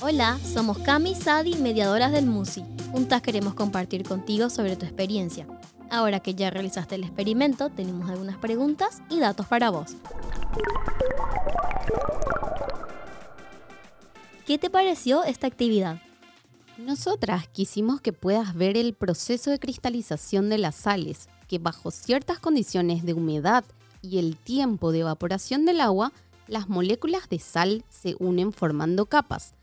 Hola, somos Cami Sadi, mediadoras del MUSI. Juntas queremos compartir contigo sobre tu experiencia. Ahora que ya realizaste el experimento, tenemos algunas preguntas y datos para vos. ¿Qué te pareció esta actividad? Nosotras quisimos que puedas ver el proceso de cristalización de las sales, que bajo ciertas condiciones de humedad y el tiempo de evaporación del agua, las moléculas de sal se unen formando capas.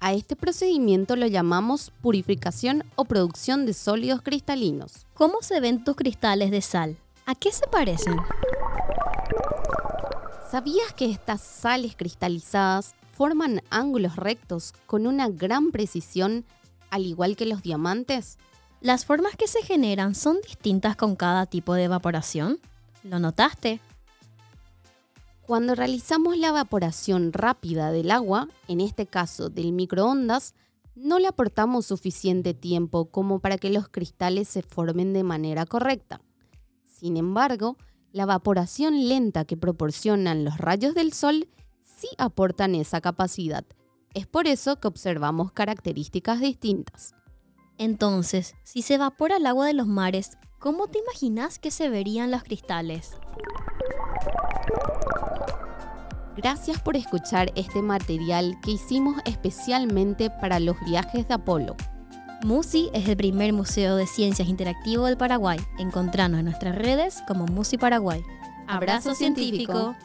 A este procedimiento lo llamamos purificación o producción de sólidos cristalinos. ¿Cómo se ven tus cristales de sal? ¿A qué se parecen? ¿Sabías que estas sales cristalizadas forman ángulos rectos con una gran precisión, al igual que los diamantes? ¿Las formas que se generan son distintas con cada tipo de evaporación? ¿Lo notaste? Cuando realizamos la evaporación rápida del agua, en este caso del microondas, no le aportamos suficiente tiempo como para que los cristales se formen de manera correcta. Sin embargo, la evaporación lenta que proporcionan los rayos del sol sí aportan esa capacidad. Es por eso que observamos características distintas. Entonces, si se evapora el agua de los mares, ¿cómo te imaginas que se verían los cristales? Gracias por escuchar este material que hicimos especialmente para los viajes de Apolo. MUSI es el primer museo de ciencias interactivo del Paraguay. Encontranos en nuestras redes como MUSI Paraguay. Abrazo científico.